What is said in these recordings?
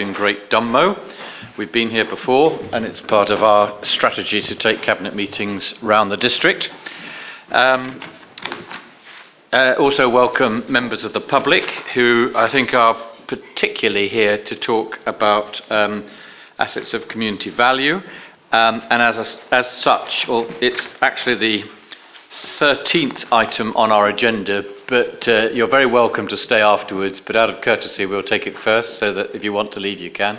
in Great Dunmow. We've been here before, and it's part of our strategy to take cabinet meetings round the district. Um, uh, also, welcome members of the public who I think are particularly here to talk about um, assets of community value. Um, and as, a, as such, well, it's actually the 13th item on our agenda, but uh, you're very welcome to stay afterwards. But out of courtesy, we'll take it first so that if you want to leave, you can.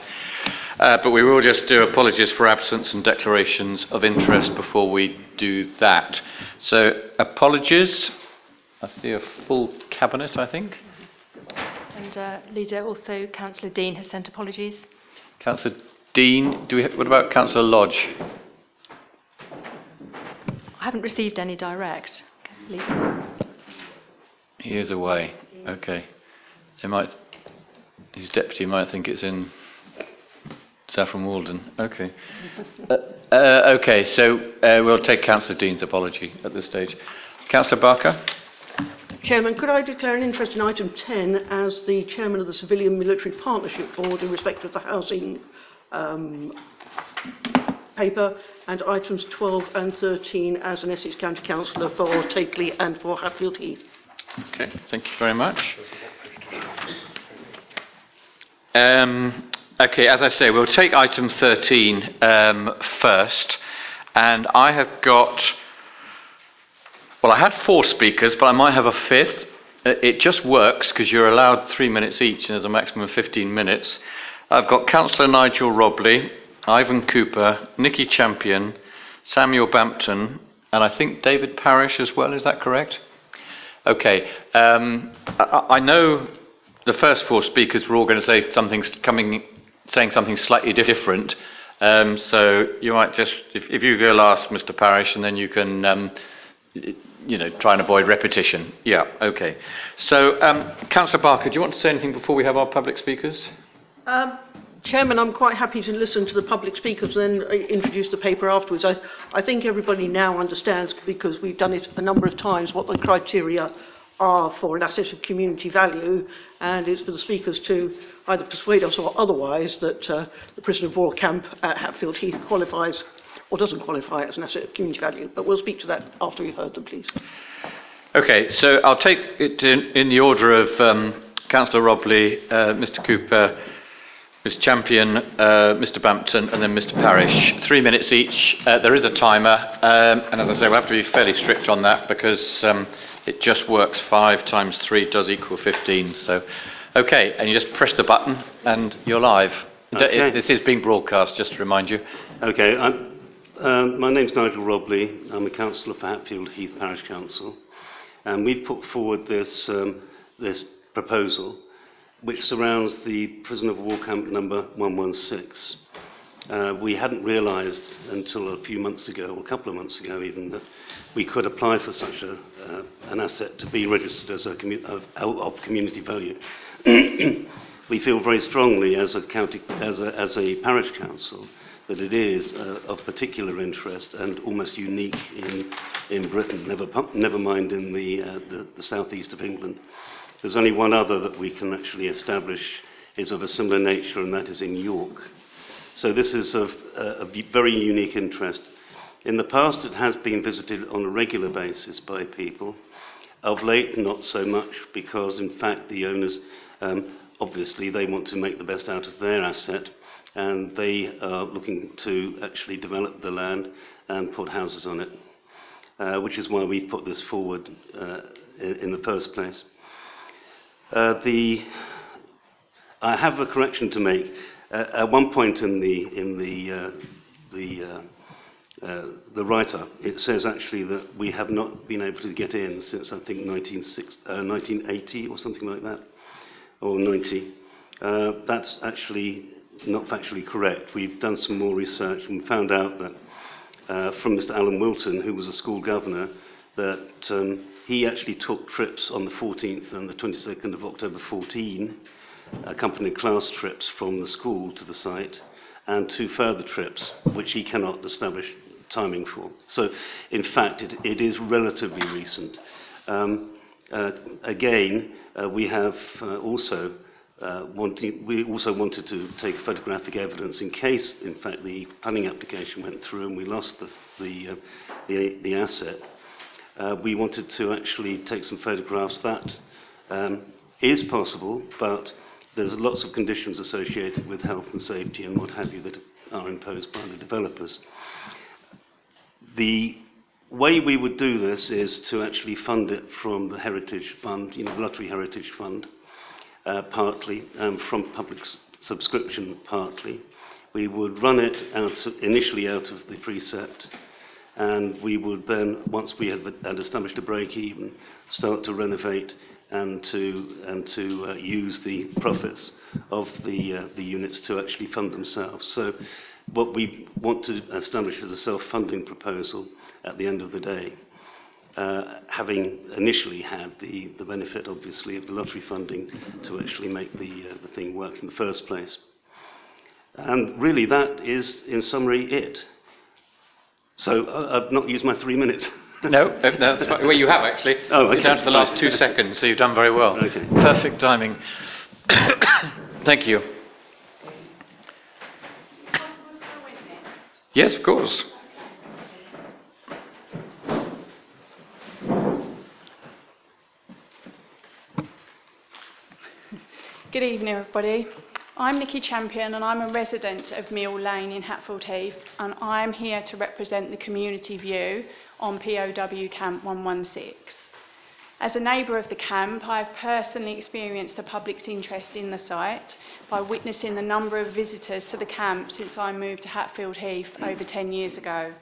Uh, but we will just do apologies for absence and declarations of interest before we do that. So, apologies. I see a full cabinet, I think. And uh, Leader, also Councillor Dean has sent apologies. Councillor Dean, do we? Have, what about Councillor Lodge? I haven't received any direct. Leader. He is away. Okay. They might. His deputy might think it's in Saffron Walden. Okay. Uh, uh, okay. So uh, we'll take Councillor Dean's apology at this stage. Councillor Barker. Chairman, could I declare an interest in item 10 as the chairman of the Civilian Military Partnership Board in respect of the housing um, paper and items 12 and 13 as an Essex County Councillor for Takeley and for Hatfield Heath. Okay, thank you very much. Um, okay, as I say, we'll take item 13 um, first, and I have got well, I had four speakers, but I might have a fifth. Uh, it just works because you're allowed three minutes each, and there's a maximum of 15 minutes. I've got Councillor Nigel Robley, Ivan Cooper, Nicky Champion, Samuel Bampton, and I think David Parish as well. Is that correct? Okay. Um, I, I, know the first four speakers were all going to say something coming, saying something slightly different. Um, so you might just, if, if, you go last, Mr. Parish, and then you can. Um, you know, try and avoid repetition. Yeah, okay. So, um, Councillor Barker, do you want to say anything before we have our public speakers? Chairman, I'm quite happy to listen to the public speakers and then uh, introduce the paper afterwards. I, I think everybody now understands, because we've done it a number of times, what the criteria are for an asset of community value, and it's for the speakers to either persuade us or otherwise that uh, the prisoner of war camp at Hatfield Heath qualifies or doesn't qualify as an asset of community value. But we'll speak to that after we've heard them, please. Okay, so I'll take it in, in the order of um, Councillor Robley, uh, Mr Cooper, Ms Champion, uh, Mr Bampton, and then Mr Parish. Three minutes each. Uh, there is a timer, um, and as I say, we'll have to be fairly strict on that because um, it just works. Five times three does equal 15. So, okay, and you just press the button and you're live. Okay. This is being broadcast, just to remind you. Okay, um, my name's Nigel Robley. I'm a councillor for Hatfield Heath Parish Council. And we've put forward this, um, this proposal which surrounds the prison of war camp number 116. Uh, we hadn't realised until a few months ago, or a couple of months ago even, that we could apply for such a, uh, an asset to be registered as a commu- of, of community value. we feel very strongly as a, county, as a, as a parish council that it is uh, of particular interest and almost unique in, in Britain, never, never mind in the, uh, the, the southeast of England. There's only one other that we can actually establish is of a similar nature, and that is in York. So this is of uh, a very unique interest. In the past, it has been visited on a regular basis by people. Of late, not so much, because in fact the owners, um, obviously, they want to make the best out of their asset and they are looking to actually develop the land and put houses on it, uh, which is why we put this forward uh, in, in the first place. Uh, the, I have a correction to make. Uh, at one point in the, in the, uh, the, uh, uh, the it says actually that we have not been able to get in since I think 1980 uh, or something like that, or 90. Uh, that's actually not factually correct. We've done some more research and found out that from Mr. Alan Wilton, who was a school governor, that um, he actually took trips on the 14th and the 22nd of October 14, accompanying class trips from the school to the site, and two further trips, which he cannot establish timing for. So, in fact, it, it is relatively recent. Um, uh, again, uh, we have uh, also uh, wanting, we also wanted to take photographic evidence in case, in fact, the planning application went through and we lost the, the, uh, the, the asset. Uh, we wanted to actually take some photographs. That um, is possible, but there's lots of conditions associated with health and safety and what have you that are imposed by the developers. The way we would do this is to actually fund it from the Heritage Fund, you know, the Lottery Heritage Fund, uh, partly, um, from public s- subscription partly. We would run it out initially out of the precept, and we would then, once we had, established a break even, start to renovate and to, uh, use the profits of the, uh, the units to actually fund themselves. So what we want to establish is a self-funding proposal at the end of the day, uh, having initially had the, benefit, obviously, of the lottery funding to actually make the, the thing work in the first place. And really, that is, in summary, it. So uh, I've not used my three minutes. No, no, that's fine. Well, you have actually. Oh, You're down to the last two seconds, so you've done very well. Okay. Perfect timing. Thank you. Yes, of course. Good evening, everybody. I'm Nikki Champion and I'm a resident of Mill Lane in Hatfield Heath and I'm here to represent the community view on POW Camp 116. As a neighbour of the camp, I've personally experienced the public's interest in the site by witnessing the number of visitors to the camp since I moved to Hatfield Heath over 10 years ago.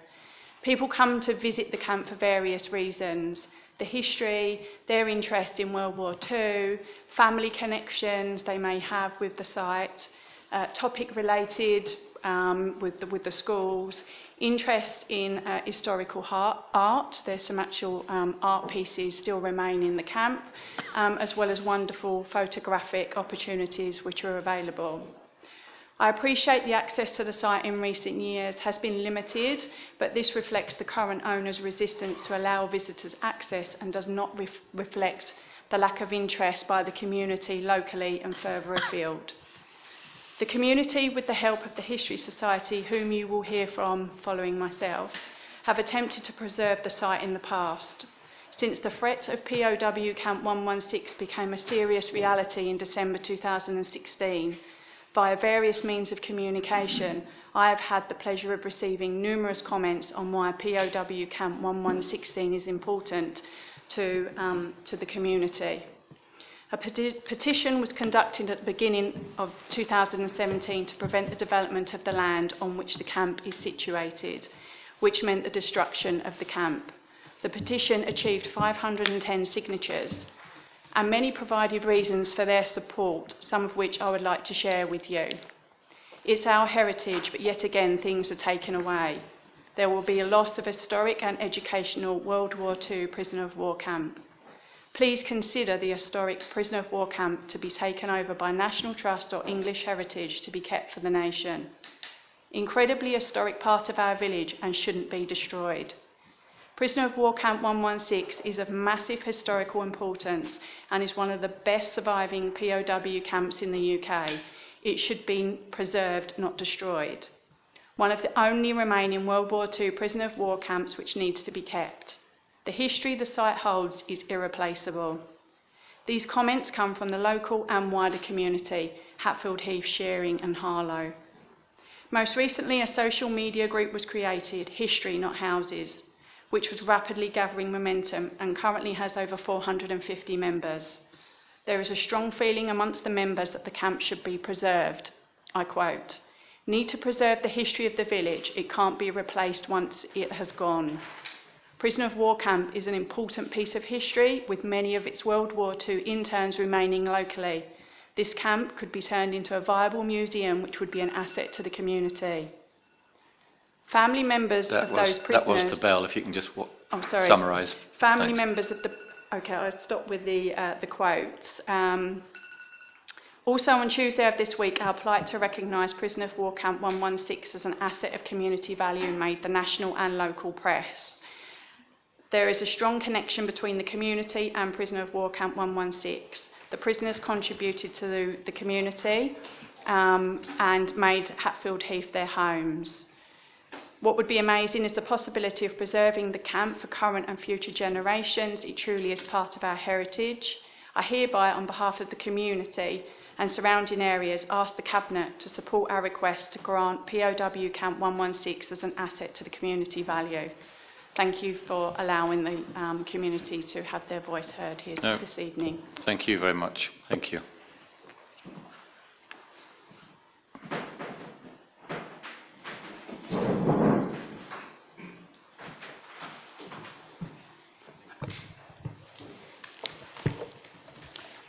People come to visit the camp for various reasons the history, their interest in World War II, family connections they may have with the site, uh, topic related um, with, the, with the schools, interest in uh, historical har- art. There's some actual um, art pieces still remain in the camp, um, as well as wonderful photographic opportunities which are available. I appreciate the access to the site in recent years has been limited, but this reflects the current owner's resistance to allow visitors access and does not ref- reflect the lack of interest by the community locally and further afield. The community, with the help of the History Society, whom you will hear from following myself, have attempted to preserve the site in the past. Since the threat of POW Camp 116 became a serious reality in December 2016, via various means of communication, I have had the pleasure of receiving numerous comments on why POW Camp 1116 is important to, um, to the community. A peti- petition was conducted at the beginning of 2017 to prevent the development of the land on which the camp is situated, which meant the destruction of the camp. The petition achieved 510 signatures, and many provided reasons for their support, some of which I would like to share with you. It's our heritage, but yet again things are taken away. There will be a loss of historic and educational World War II prisoner of war camp. Please consider the historic prisoner of war camp to be taken over by National Trust or English Heritage to be kept for the nation. Incredibly historic part of our village and shouldn't be destroyed. Prisoner of War Camp 116 is of massive historical importance and is one of the best surviving POW camps in the UK. It should be preserved, not destroyed. One of the only remaining World War II prisoner of war camps which needs to be kept. The history the site holds is irreplaceable. These comments come from the local and wider community, Hatfield Heath, Sheering and Harlow. Most recently, a social media group was created, History Not Houses, which was rapidly gathering momentum and currently has over 450 members. There is a strong feeling amongst the members that the camp should be preserved. I quote, Need to preserve the history of the village. It can't be replaced once it has gone. Prisoner of War Camp is an important piece of history, with many of its World War II interns remaining locally. This camp could be turned into a viable museum, which would be an asset to the community. Family members That of was, those prisoners. that was the bell, if you can just wa- Oh, sorry. summarise. Family Thanks. members of the. Okay, I'll stop with the, uh, the quotes. Um, also, on Tuesday of this week, I applied to recognise Prisoner of War Camp 116 as an asset of community value and made the national and local press. There is a strong connection between the community and Prisoner of War Camp 116. The prisoners contributed to the, the community um, and made Hatfield Heath their homes. What would be amazing is the possibility of preserving the camp for current and future generations. It truly is part of our heritage. I hereby, on behalf of the community and surrounding areas, ask the Cabinet to support our request to grant POW Camp 116 as an asset to the community value. Thank you for allowing the um, community to have their voice heard here no. this evening. Thank you very much. Thank you.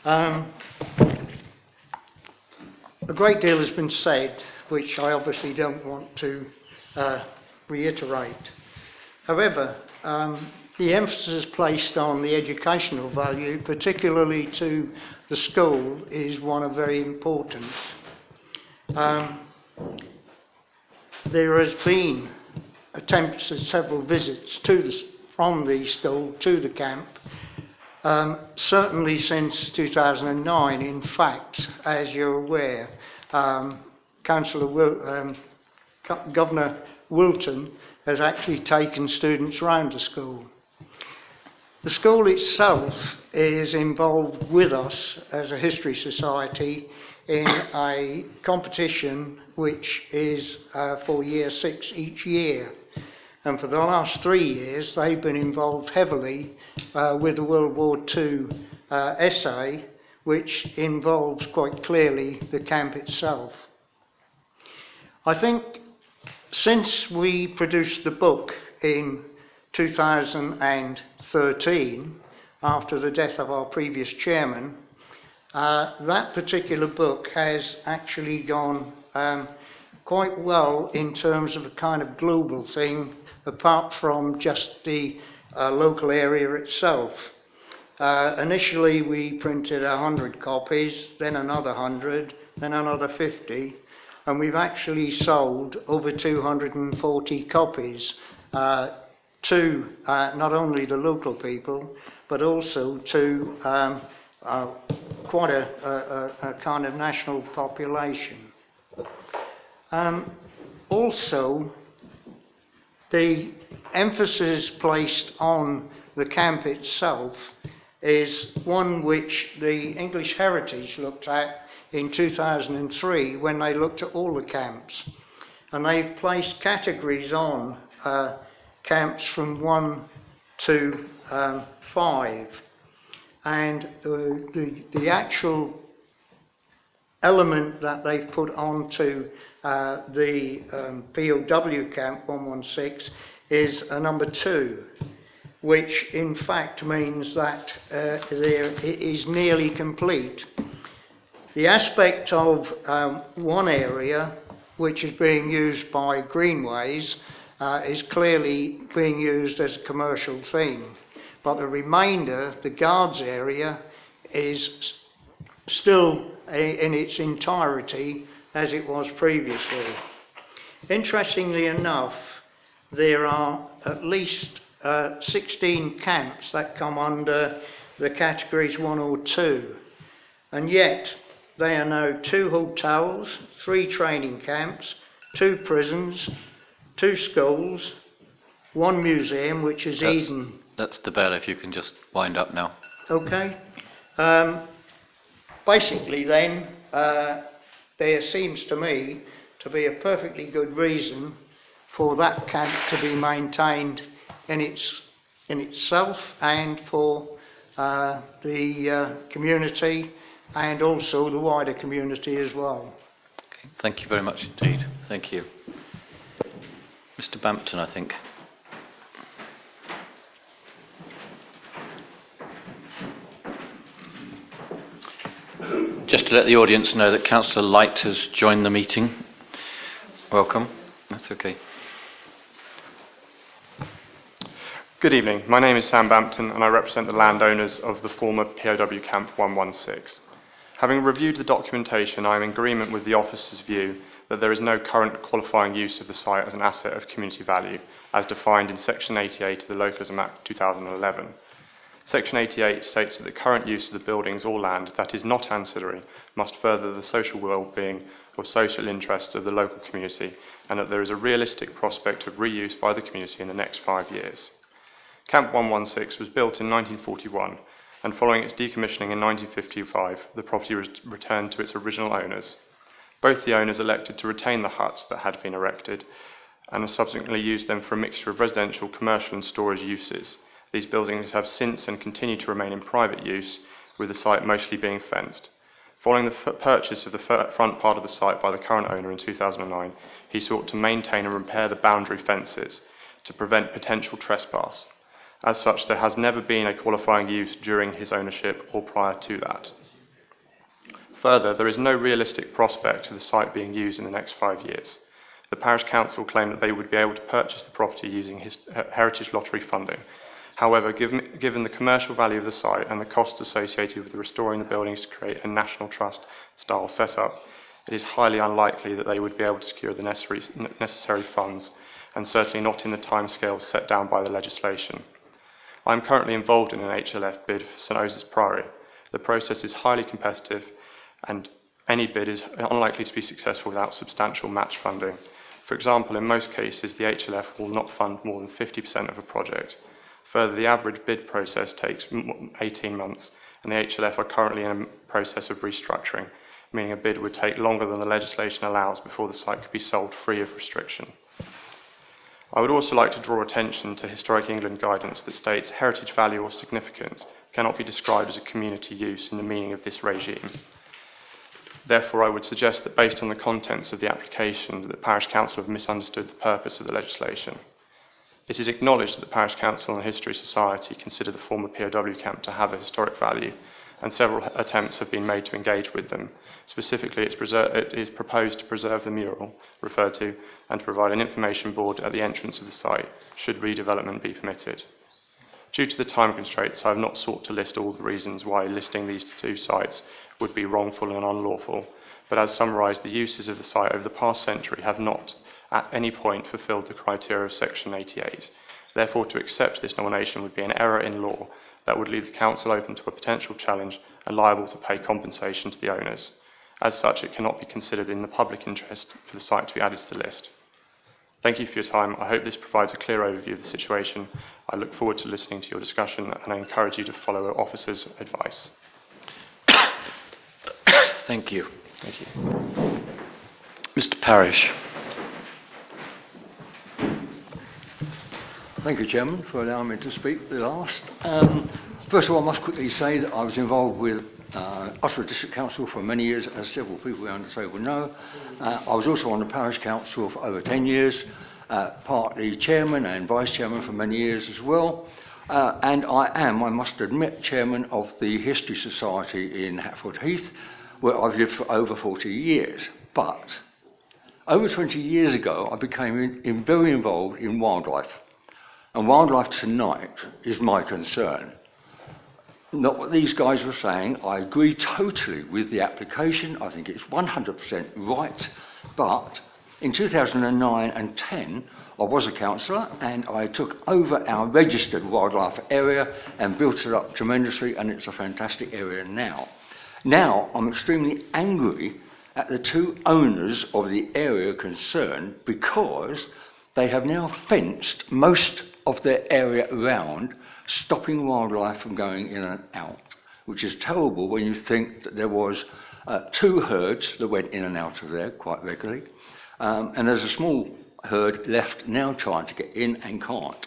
Um, a great deal has been said, which I obviously don't want to uh, reiterate. However, um, the emphasis placed on the educational value, particularly to the school, is one of very importance. Um, there has been attempts at several visits to the, from the school to the camp, um, certainly since 2009. In fact, as you're aware, um, Councillor Wil- um, Co- Governor Wilton has actually taken students round the school. The school itself is involved with us as a history society in a competition which is uh, for year six each year. And for the last three years, they've been involved heavily uh, with the World War II uh, essay, which involves quite clearly the camp itself. I think since we produced the book in 2013, after the death of our previous chairman, uh, that particular book has actually gone um, quite well in terms of a kind of global thing, apart from just the uh, local area itself. Uh, initially, we printed 100 copies, then another 100, then another 50, and we've actually sold over 240 copies uh, to uh, not only the local people, but also to um, uh, quite a, a, a kind of national population. Um, also, the emphasis placed on the camp itself is one which the English Heritage looked at in 2003 when they looked at all the camps. And they've placed categories on uh, camps from one to um, five. And the, the, the actual element that they've put onto uh, the um, POW camp 116 is a number two, which in fact means that uh, there, it is nearly complete. The aspect of um, one area, which is being used by Greenways, uh, is clearly being used as a commercial thing. But the remainder, the guards area, is still a, in its entirety as it was previously. Interestingly enough, there are at least uh, 16 camps that come under the categories 1 or 2, and yet they are now two hotels, three training camps, two prisons, two schools, one museum, which is That's- Eden That's the bell, if you can just wind up now. Okay. Um, basically, then, uh, there seems to me to be a perfectly good reason for that camp to be maintained in its in itself and for uh, the uh, community and also the wider community as well. Okay. Thank you very much indeed. Thank you. Mr. Bampton, I think. Just to let the audience know that Councillor Light has joined the meeting. Welcome. That's okay. Good evening. My name is Sam Bampton and I represent the landowners of the former POW Camp 116. Having reviewed the documentation, I am in agreement with the officer's view that there is no current qualifying use of the site as an asset of community value, as defined in Section 88 of the Localism Act 2011. Section 88 states that the current use of the buildings or land that is not ancillary must further the social well-being or social interests of the local community and that there is a realistic prospect of reuse by the community in the next five years. Camp 116 was built in 1941 and following its decommissioning in 1955 the property was returned to its original owners. Both the owners elected to retain the huts that had been erected and subsequently used them for a mixture of residential, commercial and storage uses. These buildings have since and continue to remain in private use, with the site mostly being fenced. Following the f- purchase of the f- front part of the site by the current owner in 2009, he sought to maintain and repair the boundary fences to prevent potential trespass. As such, there has never been a qualifying use during his ownership or prior to that. Further, there is no realistic prospect of the site being used in the next five years. The parish council claimed that they would be able to purchase the property using his heritage lottery funding, However, given, given the commercial value of the site and the costs associated with restoring the buildings to create a national trust style setup, it is highly unlikely that they would be able to secure the necessary, necessary funds, and certainly not in the timescales set down by the legislation. I am currently involved in an HLF bid for St Osyth's Priory. The process is highly competitive, and any bid is unlikely to be successful without substantial match funding. For example, in most cases, the HLF will not fund more than 50% of a project. Further, the average bid process takes 18 months, and the HLF are currently in a process of restructuring, meaning a bid would take longer than the legislation allows before the site could be sold free of restriction. I would also like to draw attention to Historic England guidance that states heritage value or significance cannot be described as a community use in the meaning of this regime. Therefore, I would suggest that based on the contents of the application, that the Parish Council have misunderstood the purpose of the legislation. It is acknowledged that the Parish Council and History Society consider the former POW camp to have a historic value, and several attempts have been made to engage with them. Specifically, it is proposed to preserve the mural referred to and to provide an information board at the entrance of the site, should redevelopment be permitted. Due to the time constraints, I have not sought to list all the reasons why listing these two sites would be wrongful and unlawful, but as summarised, the uses of the site over the past century have not at any point fulfilled the criteria of Section 88. Therefore, to accept this nomination would be an error in law that would leave the Council open to a potential challenge and liable to pay compensation to the owners. As such, it cannot be considered in the public interest for the site to be added to the list. Thank you for your time. I hope this provides a clear overview of the situation. I look forward to listening to your discussion and I encourage you to follow our officer's advice. Thank you. Thank you. Mr. Parish. Thank you, Chairman, for allowing me to speak the last. Um, first of all, I must quickly say that I was involved with uh, Uttlesford District Council for many years, as several people around the table know. Uh, I was also on the Parish Council for over 10 years, uh, partly chairman and vice chairman for many years as well. Uh, and I am, I must admit, chairman of the History Society in Hatfield Heath, where I've lived for over 40 years. But over 20 years ago, I became in, in very involved in wildlife. And wildlife tonight is my concern. Not what these guys were saying. I agree totally with the application. I think it's 100% right. But in 2009 and 10, I was a councillor and I took over our registered wildlife area and built it up tremendously, and it's a fantastic area now. Now, I'm extremely angry at the two owners of the area concerned because they have now fenced most of their area around, stopping wildlife from going in and out, which is terrible when you think that there was uh, two herds that went in and out of there quite regularly, um, and there's a small herd left now trying to get in and can't,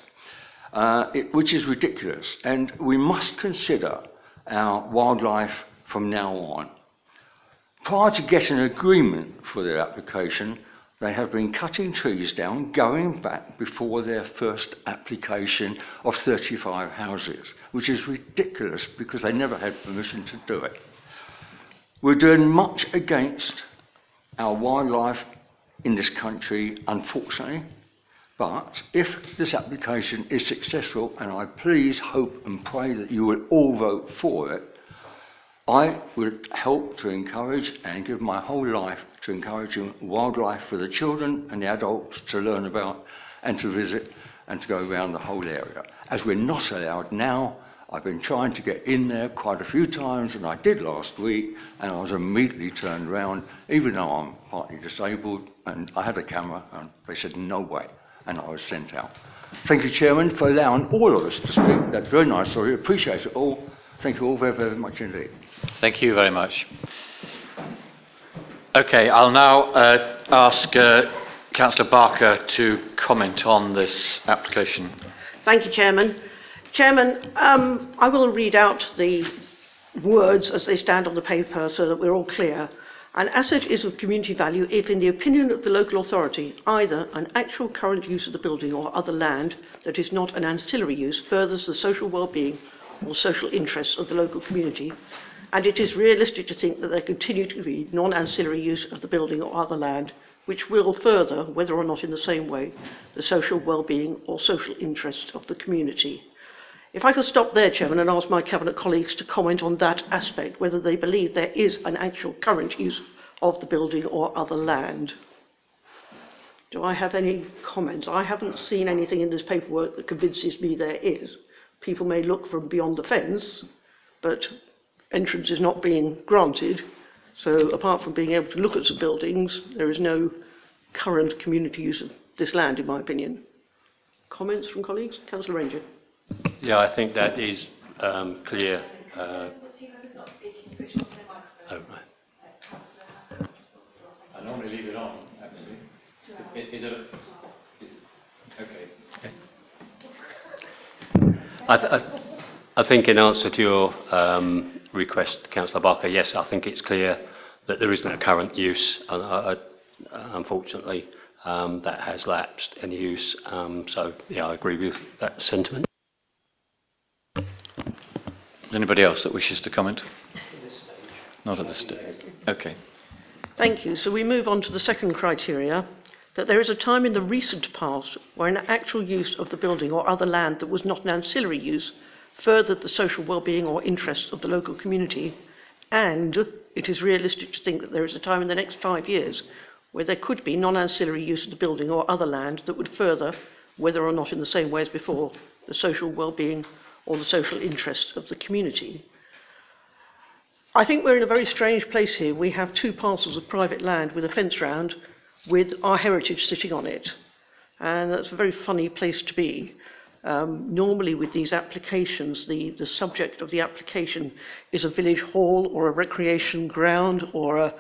uh, it, which is ridiculous. And we must consider our wildlife from now on. Prior to getting an agreement for their application, they have been cutting trees down, going back before their first application of 35 houses, which is ridiculous because they never had permission to do it. We're doing much against our wildlife in this country, unfortunately, but if this application is successful, and I please hope and pray that you will all vote for it, I would help to encourage and give my whole life to encouraging wildlife for the children and the adults to learn about and to visit and to go around the whole area. As we're not allowed now, I've been trying to get in there quite a few times, and I did last week, and I was immediately turned round, even though I'm partly disabled, and I had a camera, and they said, no way, and I was sent out. Thank you, Chairman, for allowing all of us to speak. That's very nice, sorry, appreciate it all. Thank you all very, very much indeed. Thank you very much. Okay, I'll now uh, ask uh, Councillor Barker to comment on this application. Thank you, Chairman. Chairman, um, I will read out the words as they stand on the paper so that we're all clear. An asset is of community value if, in the opinion of the local authority, either an actual current use of the building or other land that is not an ancillary use furthers the social well-being or social interests of the local community, and it is realistic to think that there continue to be non-ancillary use of the building or other land which will further, whether or not in the same way, the social well-being or social interests of the community. If I could stop there, Chairman, and ask my Cabinet colleagues to comment on that aspect, whether they believe there is an actual current use of the building or other land. Do I have any comments? I haven't seen anything in this paperwork that convinces me there is. People may look from beyond the fence, but entrance is not being granted. So apart from being able to look at some buildings, there is no current community use of this land, in my opinion. Comments from colleagues? Councillor Ranger. Yeah, I think that is um, clear. Uh, oh, right. I normally leave it on, actually. Is it? Okay. I, th- I, I think in answer to your um, request, Councillor Barker, yes, I think it's clear that there isn't a current use. And I, I, unfortunately, um, that has lapsed in use. Um, so, yeah, I agree with that sentiment. Anybody else that wishes to comment? Not at this stage. Okay. Thank you. So we move on to the second criteria that there is a time in the recent past where an actual use of the building or other land that was not an ancillary use furthered the social well-being or interests of the local community, and it is realistic to think that there is a time in the next five years where there could be non-ancillary use of the building or other land that would further, whether or not in the same way as before, the social well-being or the social interests of the community. I think we're in a very strange place here. We have two parcels of private land with a fence round with our heritage sitting on it. And that's a very funny place to be. Um, normally, with these applications, the, the subject of the application is a village hall or a recreation ground or a,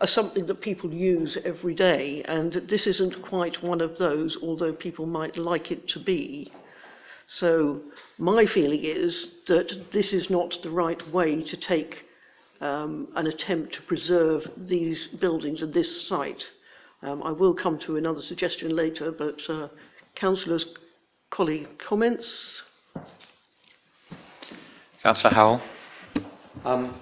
a something that people use every day. And this isn't quite one of those, although people might like it to be. So, my feeling is that this is not the right way to take um, an attempt to preserve these buildings and this site. Um, I will come to another suggestion later, but uh, councillors, colleague comments? Councillor Howell? Um,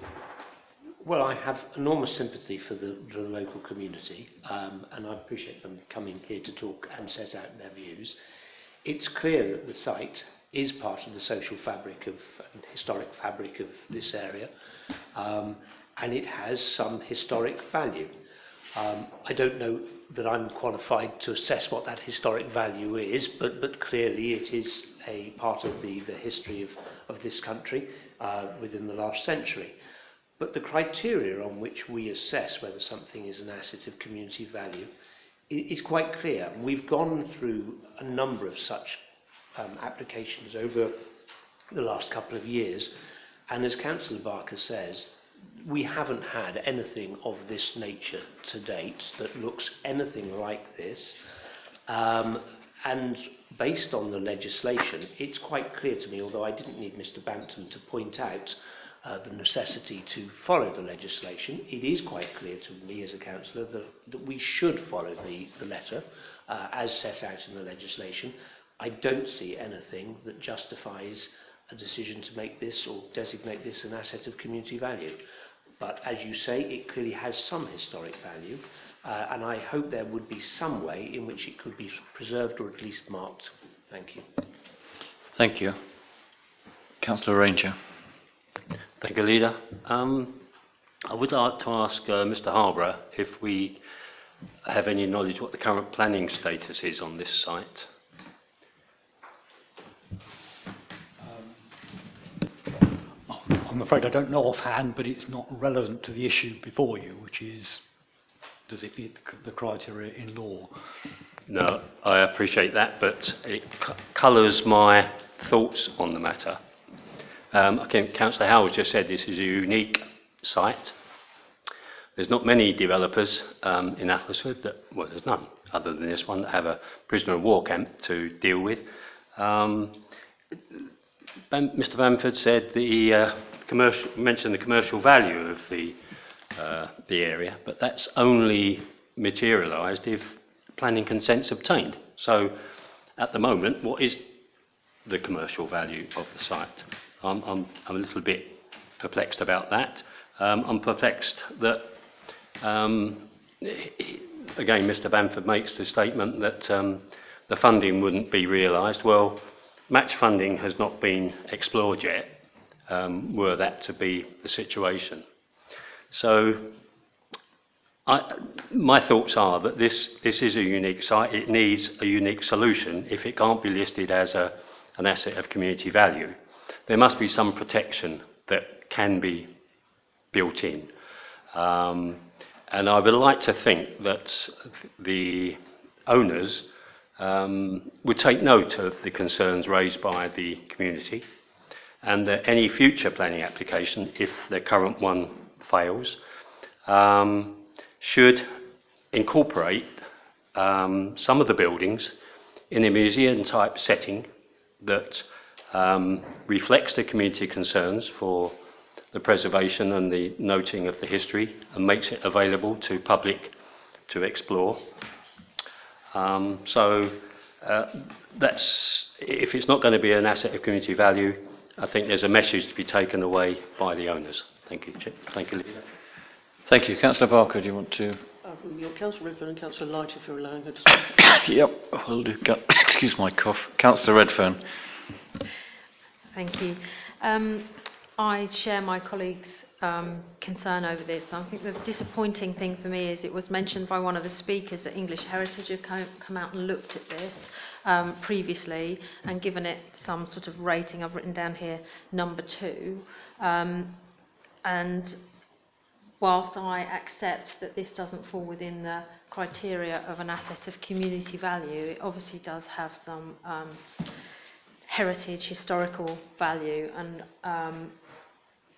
well, I have enormous sympathy for the, for the local community, um, and I appreciate them coming here to talk and set out their views. It's clear that the site is part of the social fabric of and historic fabric of this area, um, and it has some historic value. Um, I don't know that I'm qualified to assess what that historic value is, but, but clearly it is a part of the, the history of, of this country uh, within the last century. But the criteria on which we assess whether something is an asset of community value is quite clear. We've gone through a number of such um, applications over the last couple of years, and as Councillor Barker says, we haven't had anything of this nature to date that looks anything like this. Um, and based on the legislation, it's quite clear to me, although I didn't need Mr. Bampton to point out uh, the necessity to follow the legislation, it is quite clear to me as a councillor that, that we should follow the, the letter uh, as set out in the legislation. I don't see anything that justifies a decision to make this or designate this an asset of community value. But as you say, it clearly has some historic value, uh, and I hope there would be some way in which it could be preserved or at least marked. Thank you. Thank you. Councillor Ranger. Thank you, Leader. Um, I would like to ask uh, Mr. Harborough if we have any knowledge what the current planning status is on this site. Afraid I don't know offhand, but it's not relevant to the issue before you, which is does it meet the, criteria in law? No, I appreciate that, but it c- colours my thoughts on the matter. Um, think Councillor Howard just said this is a unique site. There's not many developers um, in Uttlesford that, well, there's none other than this one that have a prisoner of war camp to deal with. Um, Mr. Bamford said the uh, mentioned the commercial value of the uh, the area, but that's only materialised if planning consent's obtained. So, at the moment, what is the commercial value of the site? I'm, I'm, I'm a little bit perplexed about that. Um, I'm perplexed that, um, again, Mr. Bamford makes the statement that um, the funding wouldn't be realised. Well, match funding has not been explored yet, um, were that to be the situation. So, I, my thoughts are that this, this is a unique site. It needs a unique solution if it can't be listed as a, an asset of community value. There must be some protection that can be built in. Um, and I would like to think that the owners um, would take note of the concerns raised by the community and that any future planning application, if the current one fails, um, should incorporate um, some of the buildings in a museum type setting that um, reflects the community concerns for the preservation and the noting of the history and makes it available to public to explore. Um, so uh, that's if it's not going to be an asset of community value, I think there's a message to be taken away by the owners. Thank you. Chair. Thank you. Leader. Thank you. Councillor Barker, do you want to? Um, your Councillor Redfern and Councillor Light, if you're allowing her to speak. yep, will do. Excuse my cough. Councillor Redfern. Thank you. Um, I share my colleagues' um, concern over this. I think the disappointing thing for me is it was mentioned by one of the speakers that English Heritage had come, out and looked at this um, previously and given it some sort of rating. I've written down here number two. Um, and whilst I accept that this doesn't fall within the criteria of an asset of community value, it obviously does have some um, heritage, historical value, and um,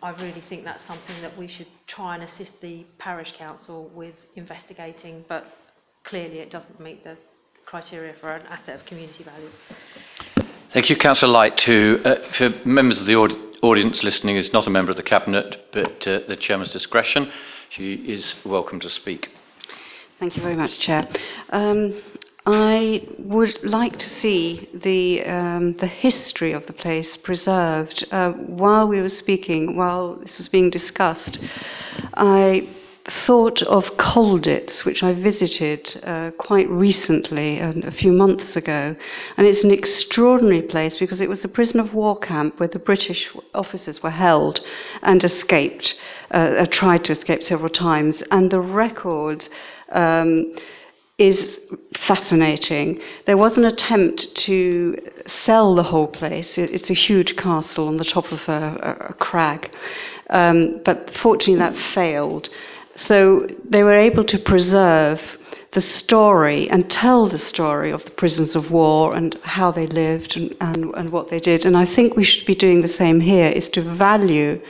I really think that's something that we should try and assist the parish council with investigating, but clearly it doesn't meet the criteria for an asset of community value. Thank you, Councillor Light, who, uh, for members of the aud- audience listening, is not a member of the Cabinet, but uh, the Chairman's discretion. She is welcome to speak. Thank you very much, Chair. Um, I would like to see the um, the history of the place preserved. Uh, while we were speaking, while this was being discussed, I thought of Colditz, which I visited uh, quite recently, uh, a few months ago. And it's an extraordinary place because it was a prison of war camp where the British officers were held and escaped, uh, tried to escape several times. And the record. Um, is fascinating. There was an attempt to sell the whole place. It's a huge castle on the top of a, a crag. Um, but fortunately, that failed. So they were able to preserve the story and tell the story of the prisoners of war and how they lived and, and, and what they did. And I think we should be doing the same here, is to value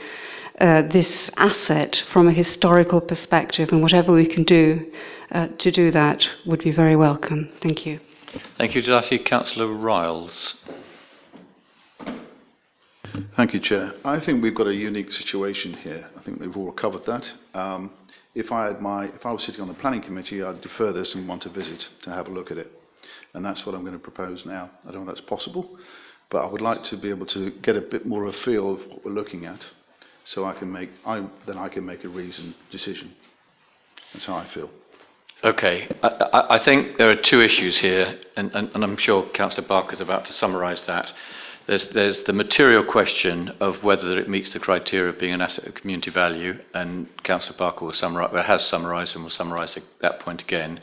uh, this asset from a historical perspective, and whatever we can do uh, to do that would be very welcome. Thank you. Thank you. Did I see Councillor Riles? Thank you, Chair. I think we've got a unique situation here. I think they've all covered that. Um, if I had my, if I was sitting on the planning committee, I'd defer this and want a visit to have a look at it, and that's what I'm going to propose now. I don't know if that's possible, but I would like to be able to get a bit more of a feel of what we're looking at, so I can make, I, then I can make a reasoned decision. That's how I feel. Okay, I, I, think there are two issues here, and, and, and I'm sure Councillor Barker is about to summarise that. There's, there's the material question of whether it meets the criteria of being an asset of community value, and Councillor Barker will summarise, well, has summarised and will summarise that point again.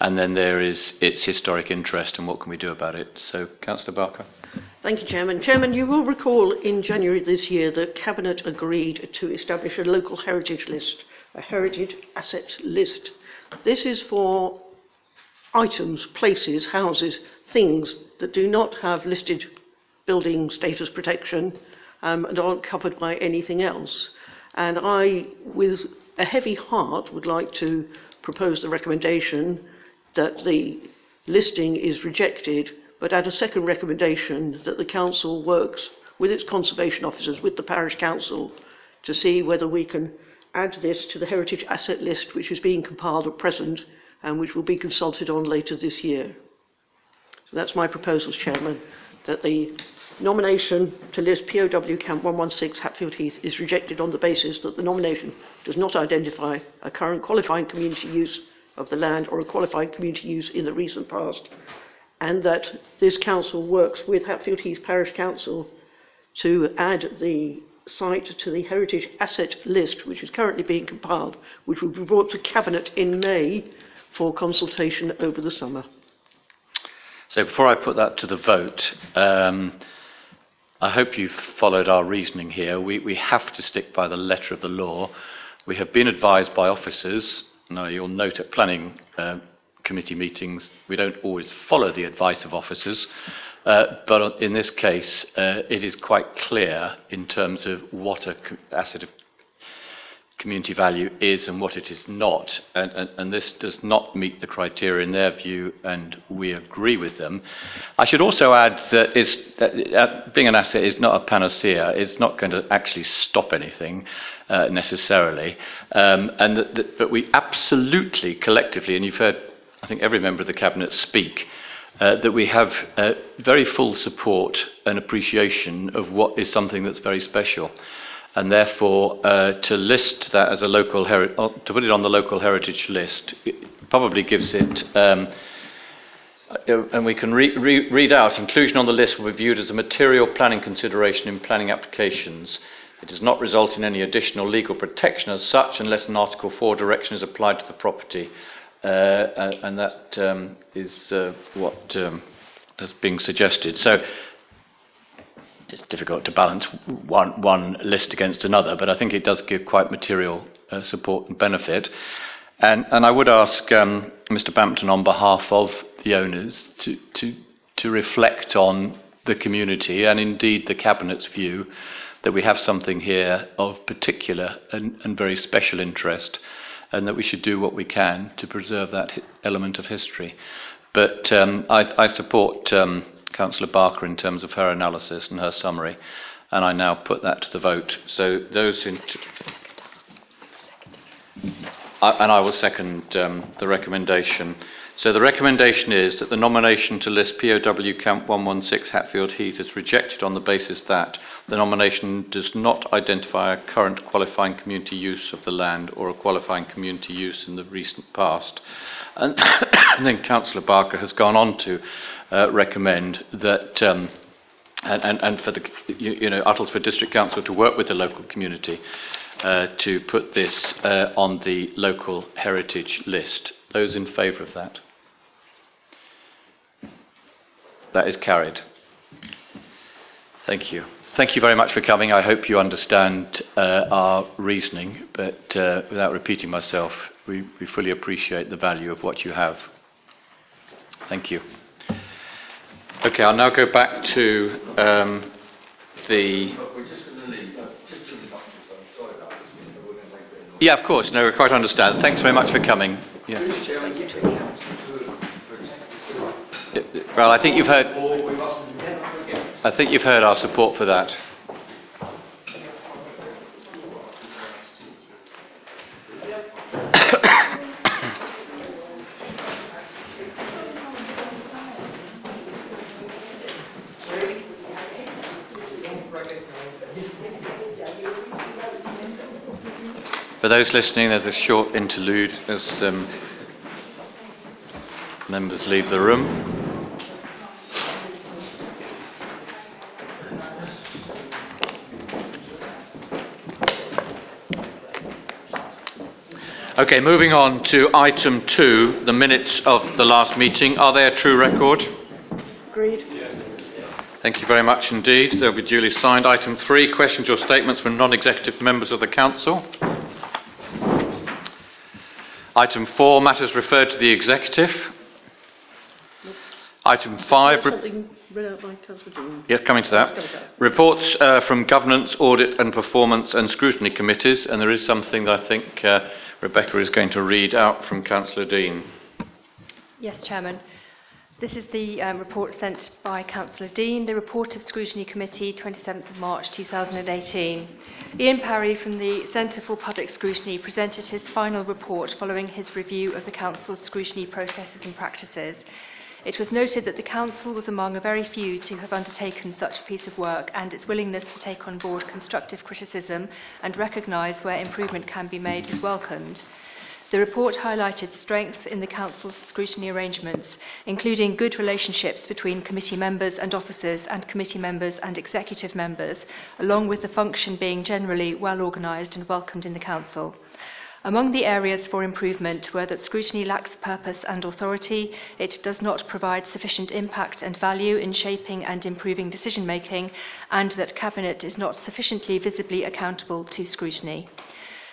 And then there is its historic interest and what can we do about it. So, Councillor Barker. Thank you, Chairman. Chairman, you will recall in January this year that Cabinet agreed to establish a local heritage list, a heritage asset list. This is for items, places, houses, things that do not have listed building status protection um, and aren't covered by anything else. And I, with a heavy heart, would like to propose the recommendation that the listing is rejected, but add a second recommendation that the council works with its conservation officers, with the parish council, to see whether we can add this to the heritage asset list which is being compiled at present and which will be consulted on later this year. So that's my proposals, Chairman, that the nomination to list POW Camp 116 Hatfield Heath is rejected on the basis that the nomination does not identify a current qualifying community use of the land or a qualifying community use in the recent past, and that this council works with Hatfield Heath Parish Council to add the site to the heritage asset list, which is currently being compiled, which will be brought to Cabinet in May for consultation over the summer. So before I put that to the vote, um, I hope you've followed our reasoning here. We, we have to stick by the letter of the law. We have been advised by officers. Now, you'll note at planning uh, committee meetings, we don't always follow the advice of officers. Uh, but in this case, uh, it is quite clear in terms of what a asset of community value is and what it is not. And, and, and, this does not meet the criteria in their view, and we agree with them. I should also add that being an asset is not a panacea. It's not going to actually stop anything uh, necessarily. Um, and that, that, but we absolutely, collectively, and you've heard, I think, every member of the Cabinet speak, uh, that we have uh, very full support and appreciation of what is something that's very special and therefore uh, to list that as a local heri- uh, to put it on the local heritage list probably gives it um, uh, and we can re- re- read out inclusion on the list will be viewed as a material planning consideration in planning applications. It does not result in any additional legal protection as such unless an Article 4 direction is applied to the property. Uh, and that um, is uh, what um, is being suggested. So it's difficult to balance one, one list against another, but I think it does give quite material uh, support and benefit. And, and I would ask um, Mr. Bampton on behalf of the owners to, to, to reflect on the community and indeed the Cabinet's view that we have something here of particular and, and very special interest and that we should do what we can to preserve that element of history. But um, I, I support um, Councillor Barker in terms of her analysis and her summary, and I now put that to the vote. So those in. T- I, and I will second um, the recommendation. So the recommendation is that the nomination to list POW Camp 116 Hatfield Heath is rejected on the basis that the nomination does not identify a current qualifying community use of the land or a qualifying community use in the recent past. And, and then Councillor Barker has gone on to uh, recommend that. Um, and, and, and, for the you, you know Uttlesford District Council to work with the local community uh, to put this uh, on the local heritage list. Those in favour of that? That is carried. Thank you. Thank you very much for coming. I hope you understand uh, our reasoning, but uh, without repeating myself, we, we fully appreciate the value of what you have. Thank you. Okay, I'll now go back to um, the. Yeah, of course. No, we quite understand. Thanks very much for coming. Yeah. Well, I think you've heard. I think you've heard our support for that. For those listening, there's a short interlude as um, members leave the room. Okay, moving on to item two, the minutes of the last meeting. Are they a true record? Agreed. Thank you very much indeed. They'll be duly signed. Item three, questions or statements from non-executive members of the council. Item four, matters referred to the executive. Item five. re- Something read out by Councillor Dean. Yes, coming to that. Reports uh, from governance, audit and performance and scrutiny committees, and there is something that I think uh, Rebecca is going to read out from Councillor Dean. Yes, Chairman. This is the um, report sent by Councillor Dean, the report of Scrutiny Committee, 27th of March 2018. Ian Parry from the Centre for Public Scrutiny presented his final report following his review of the Council's scrutiny processes and practices. It was noted that the Council was among a very few to have undertaken such a piece of work and its willingness to take on board constructive criticism and recognise where improvement can be made was welcomed. The report highlighted strengths in the Council's scrutiny arrangements, including good relationships between committee members and officers and committee members and executive members, along with the function being generally well organised and welcomed in the Council. Among the areas for improvement were that scrutiny lacks purpose and authority, it does not provide sufficient impact and value in shaping and improving decision making, and that Cabinet is not sufficiently visibly accountable to scrutiny.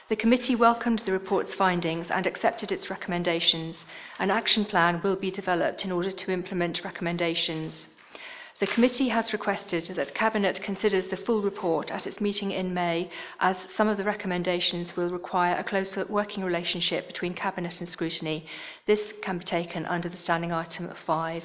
The committee welcomed the report's findings and accepted its recommendations. An action plan will be developed in order to implement recommendations. The committee has requested that Cabinet considers the full report at its meeting in May, as some of the recommendations will require a closer working relationship between Cabinet and scrutiny. This can be taken under the standing item 5.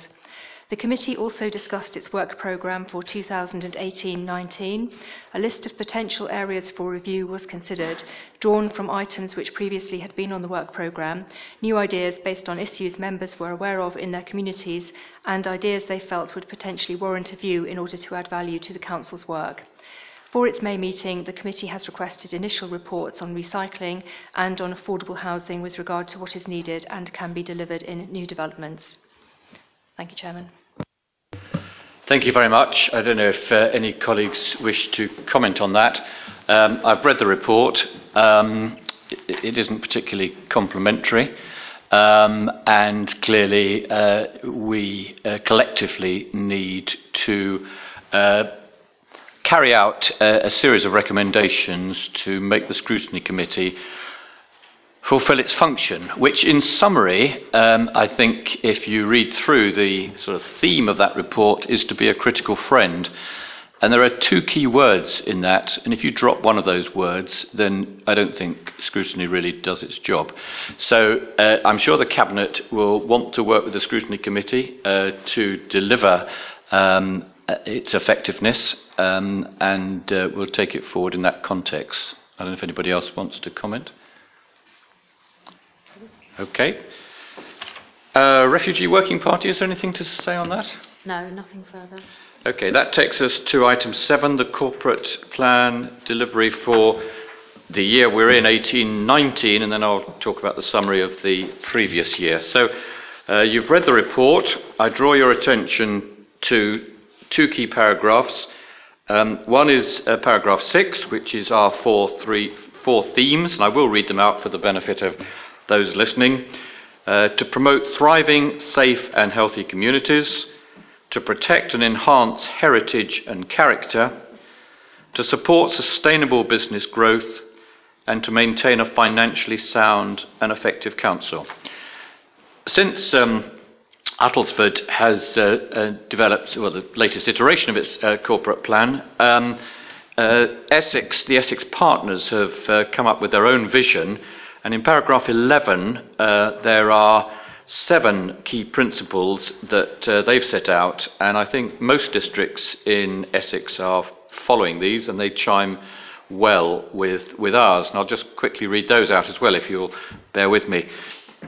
The committee also discussed its work programme for 2018-19. A list of potential areas for review was considered, drawn from items which previously had been on the work programme, new ideas based on issues members were aware of in their communities, and ideas they felt would potentially warrant a view in order to add value to the Council's work. For its May meeting, the committee has requested initial reports on recycling and on affordable housing with regard to what is needed and can be delivered in new developments. Thank you, Chairman. Thank you very much. I don't know if uh, any colleagues wish to comment on that. Um, I've read the report. Um, it, it isn't particularly complimentary. Um, and clearly, uh, we uh, collectively need to uh, carry out a, a series of recommendations to make the Scrutiny Committee fulfill its function, which in summary, um, I think if you read through the sort of theme of that report, is to be a critical friend. And there are two key words in that, and if you drop one of those words, then I don't think scrutiny really does its job. So uh, I'm sure the Cabinet will want to work with the Scrutiny Committee uh, to deliver um, its effectiveness, um, and uh, we'll take it forward in that context. I don't know if anybody else wants to comment. Okay. Uh, Refugee Working Party, is there anything to say on that? No, nothing further. Okay, that takes us to item seven, the corporate plan delivery for the year we're in, 1819, and then I'll talk about the summary of the previous year. So uh, you've read the report. I draw your attention to two key paragraphs. Um, one is uh, paragraph six, which is our four, three, four themes, and I will read them out for the benefit of those listening. Uh, to promote thriving, safe, and healthy communities, to protect and enhance heritage and character, to support sustainable business growth, and to maintain a financially sound and effective council. Since um, Uttlesford has uh, uh, developed, well, the latest iteration of its uh, corporate plan, um, uh, Essex, the Essex partners have uh, come up with their own vision, and in paragraph 11, uh, there are seven key principles that uh, they've set out, and I think most districts in Essex are following these, and they chime well with, with ours. And I'll just quickly read those out as well, if you'll bear with me.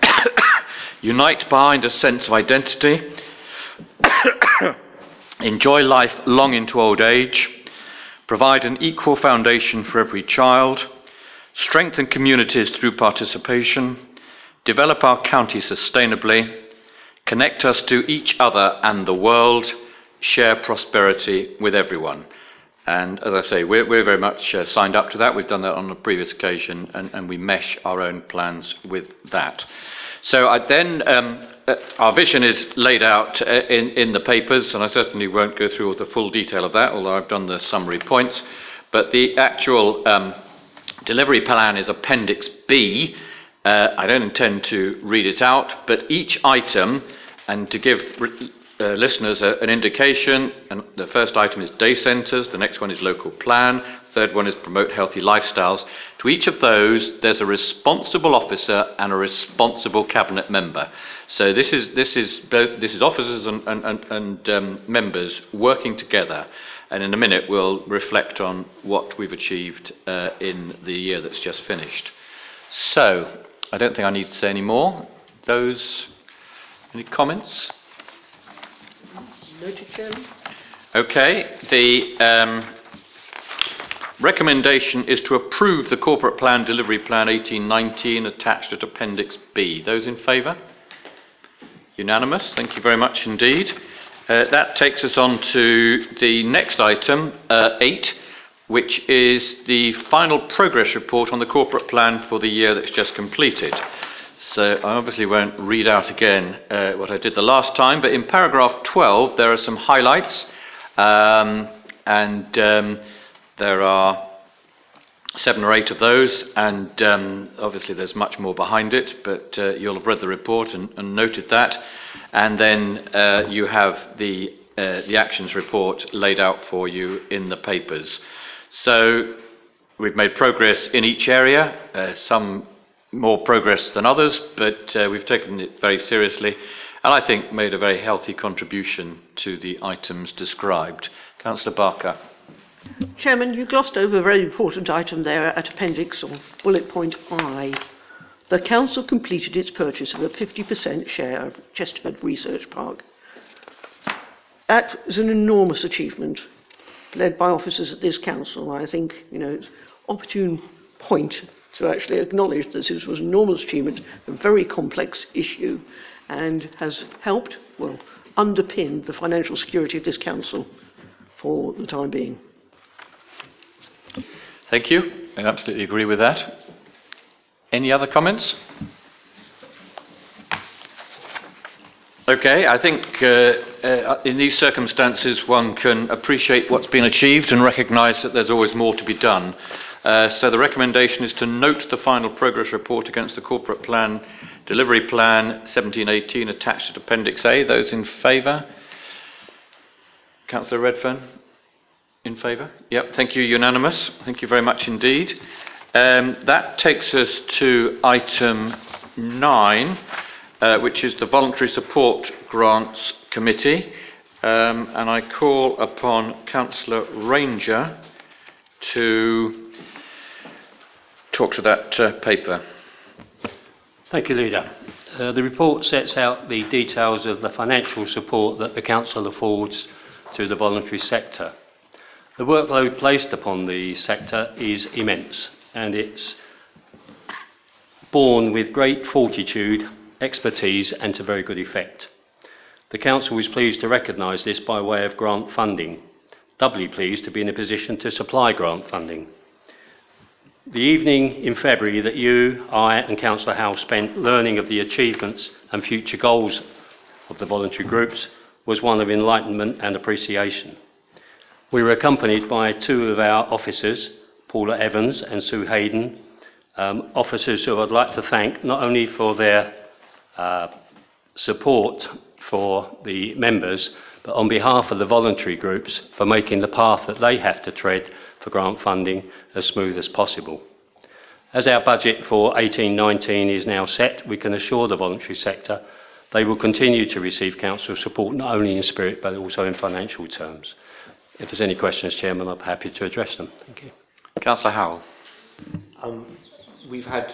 Unite behind a sense of identity. Enjoy life long into old age. Provide an equal foundation for every child. Strengthen communities through participation. Develop our county sustainably. Connect us to each other and the world. Share prosperity with everyone. And as I say, we're, we're very much uh, signed up to that. We've done that on a previous occasion, and, and we mesh our own plans with that. So I then, um, uh, our vision is laid out uh, in, in the papers, and I certainly won't go through all the full detail of that, although I've done the summary points. But the actual um, delivery plan is Appendix B. Uh, I don't intend to read it out, but each item, and to give uh, listeners a, an indication. And the first item is day centres, the next one is local plan, third one is promote healthy lifestyles. To each of those, there's a responsible officer and a responsible cabinet member. So this is this is both this is officers and, and, and, um, members working together. And in a minute, we'll reflect on what we've achieved uh, in the year that's just finished. So, I don't think I need to say any more. Those, any comments? Okay, the um, recommendation is to approve the Corporate Plan Delivery Plan 1819 attached at Appendix B. Those in favour? Unanimous. Thank you very much indeed. Uh, that takes us on to the next item, uh, 8, which is the final progress report on the corporate plan for the year that's just completed. So I obviously won't read out again uh, what I did the last time, but in paragraph 12 there are some highlights, um, and um, there are seven or eight of those, and um, obviously there's much more behind it, but uh, you'll have read the report and, and noted that. And then uh, you have the, uh, the actions report laid out for you in the papers. So we've made progress in each area, uh, some more progress than others, but uh, we've taken it very seriously and I think made a very healthy contribution to the items described. Councillor Barker. Chairman, you glossed over a very important item there at appendix or bullet point I. The council completed its purchase of a 50% share of Chesterford Research Park. That is an enormous achievement led by officers at this council. I think, you know, it's opportune point to actually acknowledge that this was an enormous achievement, a very complex issue, and has helped, well, underpinned the financial security of this council for the time being. Thank you. I absolutely agree with that. Any other comments? Okay, I think uh, uh, in these circumstances one can appreciate what's been achieved and recognise that there's always more to be done. Uh, so the recommendation is to note the final progress report against the corporate plan, delivery plan 1718 attached at Appendix A. Those in favour? Councillor Redfern? In favour? Yep, thank you, unanimous. Thank you very much indeed. Um, that takes us to item 9, uh, which is the Voluntary Support Grants Committee. Um, and I call upon Councillor Ranger to talk to that uh, paper. Thank you, Leader. Uh, the report sets out the details of the financial support that the Council affords to the voluntary sector. The workload placed upon the sector is immense and it's borne with great fortitude, expertise, and to very good effect. The Council is pleased to recognise this by way of grant funding, doubly pleased to be in a position to supply grant funding. The evening in February that you, I, and Councillor Howe spent learning of the achievements and future goals of the voluntary groups was one of enlightenment and appreciation. We were accompanied by two of our officers, Paula Evans and Sue Hayden, um, officers who I'd like to thank not only for their uh, support for the members, but on behalf of the voluntary groups for making the path that they have to tread for grant funding as smooth as possible. As our budget for 1819 is now set, we can assure the voluntary sector they will continue to receive council support not only in spirit but also in financial terms. If there's any questions, Chairman, I'm happy to address them. Thank you. Councillor Howell. Um, we've had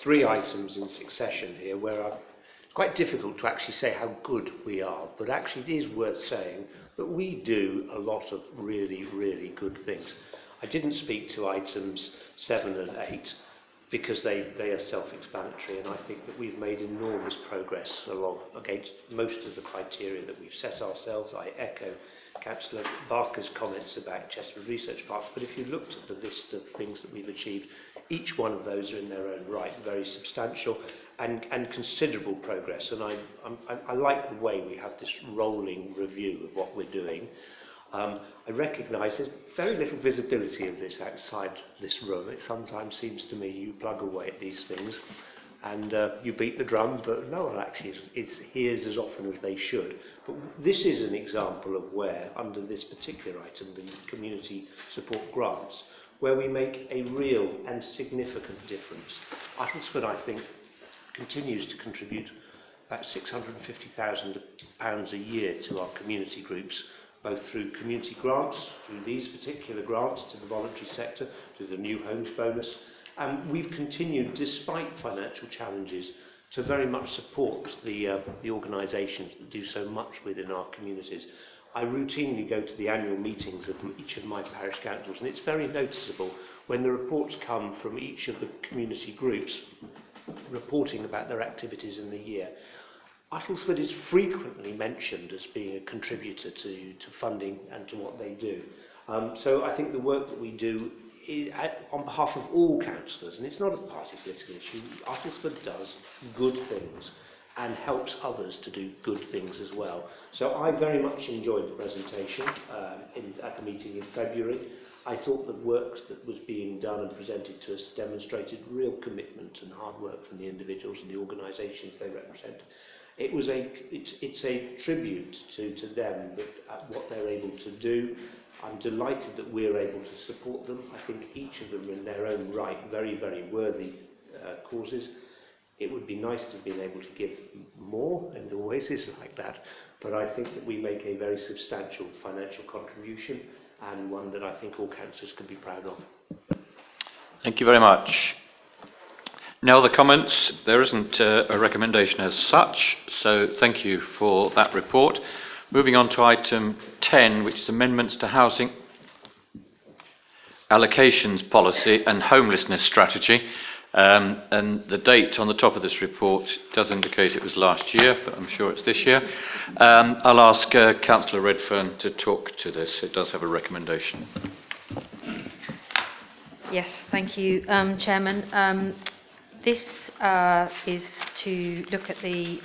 three items in succession here where I've, it's quite difficult to actually say how good we are, but actually it is worth saying that we do a lot of really, really good things. I didn't speak to items seven and eight, because they, they are self-explanatory and I think that we've made enormous progress along against most of the criteria that we've set ourselves. I echo Councillor Barker's comments about Chesterford Research Park, but if you looked at the list of things that we've achieved, each one of those are in their own right very substantial and, and considerable progress. And I, I, I like the way we have this rolling review of what we're doing. Um, I recognise there's very little visibility of this outside this room. It sometimes seems to me you plug away at these things and uh, you beat the drum, but no one actually is, hears as often as they should. But this is an example of where, under this particular item, the community support grants, where we make a real and significant difference. Uttlesford, I think, continues to contribute about £650,000 a year to our community groups, both through community grants, through these particular grants to the voluntary sector, through the new homes bonus, and we've continued, despite financial challenges, to very much support the, uh, the organisations that do so much within our communities. I routinely go to the annual meetings of each of my parish councils, and it's very noticeable when the reports come from each of the community groups reporting about their activities in the year. Uttlesford is frequently mentioned as being a contributor to, to funding and to what they do. Um, so I think the work that we do is at, on behalf of all councillors, and it's not a party political issue, Uttlesford does good things and helps others to do good things as well. So I very much enjoyed the presentation uh, in, at the meeting in February. I thought the work that was being done and presented to us demonstrated real commitment and hard work from the individuals and the organisations they represent. It was a, it's, it's a tribute to, to them that, uh, what they're able to do I'm delighted that we're able to support them. I think each of them in their own right very, very worthy uh, causes. It would be nice to have been able to give more, and there always is like that, but I think that we make a very substantial financial contribution and one that I think all councillors can be proud of. Thank you very much. Now, the comments? There isn't uh, a recommendation as such, so thank you for that report. Moving on to item 10, which is amendments to housing allocations policy and homelessness strategy. Um, and the date on the top of this report does indicate it was last year, but I'm sure it's this year. Um, I'll ask uh, Councillor Redfern to talk to this. It does have a recommendation. Yes, thank you, um, Chairman. Um, this uh, is to look at the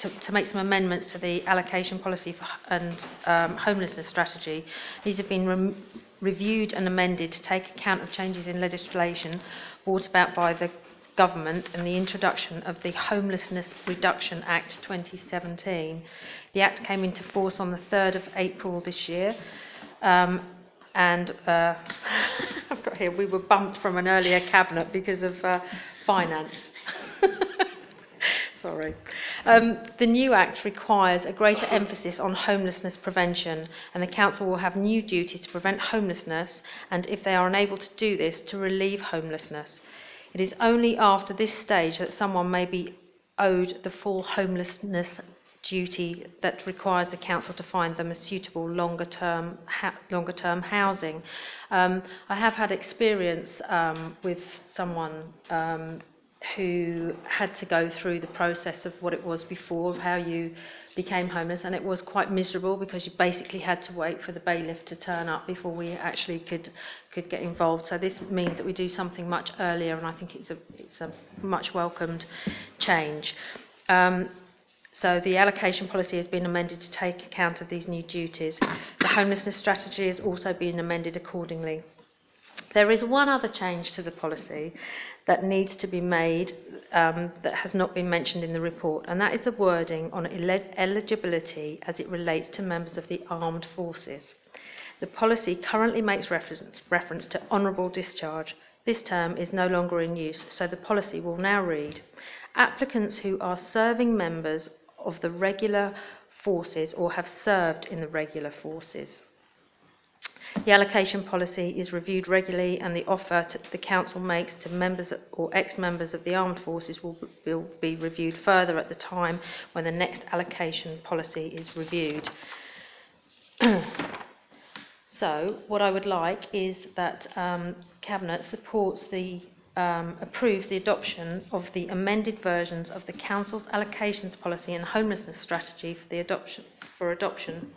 to, to make some amendments to the allocation policy for, and um, homelessness strategy. These have been re- reviewed and amended to take account of changes in legislation brought about by the government and the introduction of the Homelessness Reduction Act 2017. The Act came into force on the 3rd of April this year. Um, and uh, I've got here, we were bumped from an earlier cabinet because of uh, finance. Sorry. Um, the new Act requires a greater emphasis on homelessness prevention, and the Council will have new duties to prevent homelessness and, if they are unable to do this, to relieve homelessness. It is only after this stage that someone may be owed the full homelessness duty that requires the council to find them a suitable longer term ha- longer term housing. Um, I have had experience um, with someone um, who had to go through the process of what it was before, of how you became homeless, and it was quite miserable because you basically had to wait for the bailiff to turn up before we actually could could get involved. So this means that we do something much earlier, and I think it's a it's a much welcomed change. Um, so the allocation policy has been amended to take account of these new duties. The homelessness strategy has also been amended accordingly. There is one other change to the policy that needs to be made um, that has not been mentioned in the report, and that is the wording on eligibility as it relates to members of the armed forces. The policy currently makes reference, reference to honourable discharge. This term is no longer in use, so the policy will now read Applicants who are serving members of the regular forces or have served in the regular forces. The allocation policy is reviewed regularly, and the offer the Council makes to members or ex members of the armed forces will, will be reviewed further at the time when the next allocation policy is reviewed. so, what I would like is that um, Cabinet supports the um, approves the adoption of the amended versions of the Council's allocations policy and homelessness strategy for, the adoption, for adoption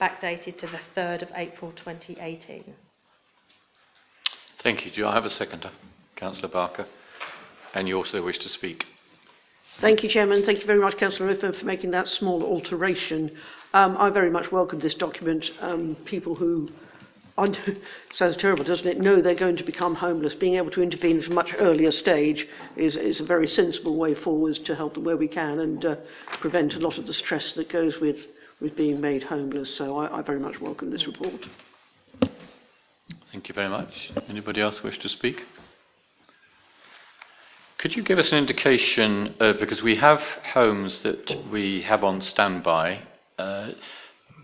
backdated to the 3rd of April 2018. Thank you. Do I have a seconder? Councillor Barker. And you also wish to speak. Thank you, Chairman. Thank you very much, Councillor Redfern, for making that small alteration. Um, I very much welcome this document. Um, people who, I, sounds terrible, doesn't it, know they're going to become homeless, being able to intervene at a much earlier stage is, is a very sensible way forward to help them where we can and uh, prevent a lot of the stress that goes with, with being made homeless. So I, I very much welcome this report. Thank you very much. Anybody else wish to speak? Could you give us an indication, uh, because we have homes that we have on standby, uh,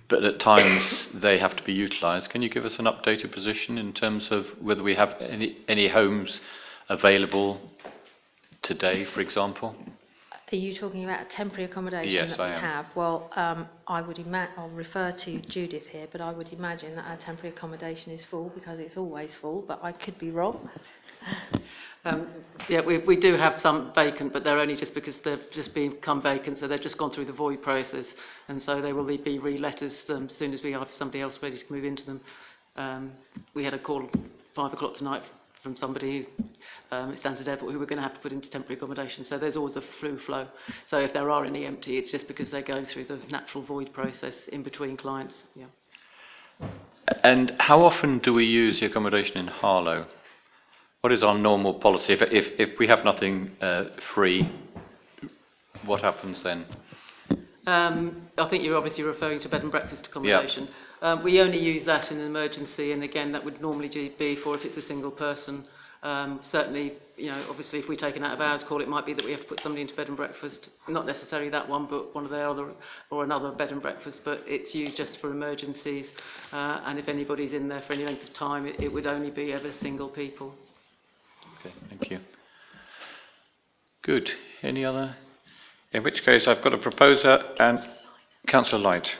but at times they have to be utilised. Can you give us an updated position in terms of whether we have any, any homes available today, for example? Are you talking about a temporary accommodation Yes, that I we am. have? Well, um, I would ima- I'll refer to Judith here, but I would imagine that our temporary accommodation is full because it's always full, but I could be wrong. Um, yeah, we, we do have some vacant, but they're only just because they've just become vacant, so they've just gone through the void process, and so they will be re-let as um, soon as we have somebody else ready to move into them. Um, we had a call five o'clock tonight from somebody um, at Stansted Airport who we're going to have to put into temporary accommodation. So there's always a flu flow. So if there are any empty, it's just because they're going through the natural void process in between clients. Yeah. And how often do we use the accommodation in Harlow? What is our normal policy? If, if, if we have nothing uh, free, what happens then? Um, I think you're obviously referring to bed and breakfast accommodation. Um, we only use that in an emergency, and again, that would normally be for if it's a single person. Um, certainly, you know, obviously, if we take an out of hours call, it might be that we have to put somebody into bed and breakfast. Not necessarily that one, but one of their other or another bed and breakfast. But it's used just for emergencies, uh, and if anybody's in there for any length of time, it, it would only be ever single people. Okay, thank you. Good. Any other? In which case, I've got a proposer and Councillor Light.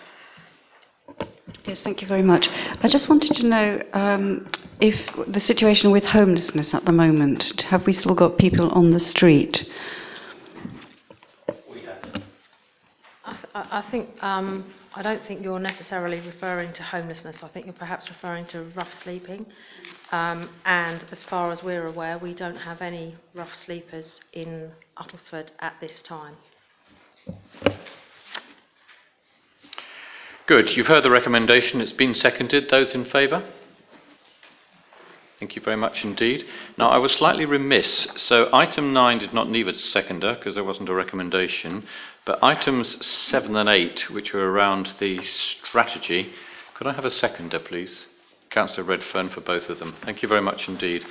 Yes, thank you very much. I just wanted to know um, if the situation with homelessness at the moment, have we still got people on the street? I, th- I I think um, I don't think you're necessarily referring to homelessness. I think you're perhaps referring to rough sleeping. Um, and as far as we're aware, we don't have any rough sleepers in Uttlesford at this time. Good. You've heard the recommendation. It's been seconded. Those in favour? Thank you very much indeed. Now, I was slightly remiss. So, item 9 did not need a seconder because there wasn't a recommendation. But items 7 and 8, which were around the strategy, could I have a seconder, please? Councillor Redfern for both of them. Thank you very much indeed.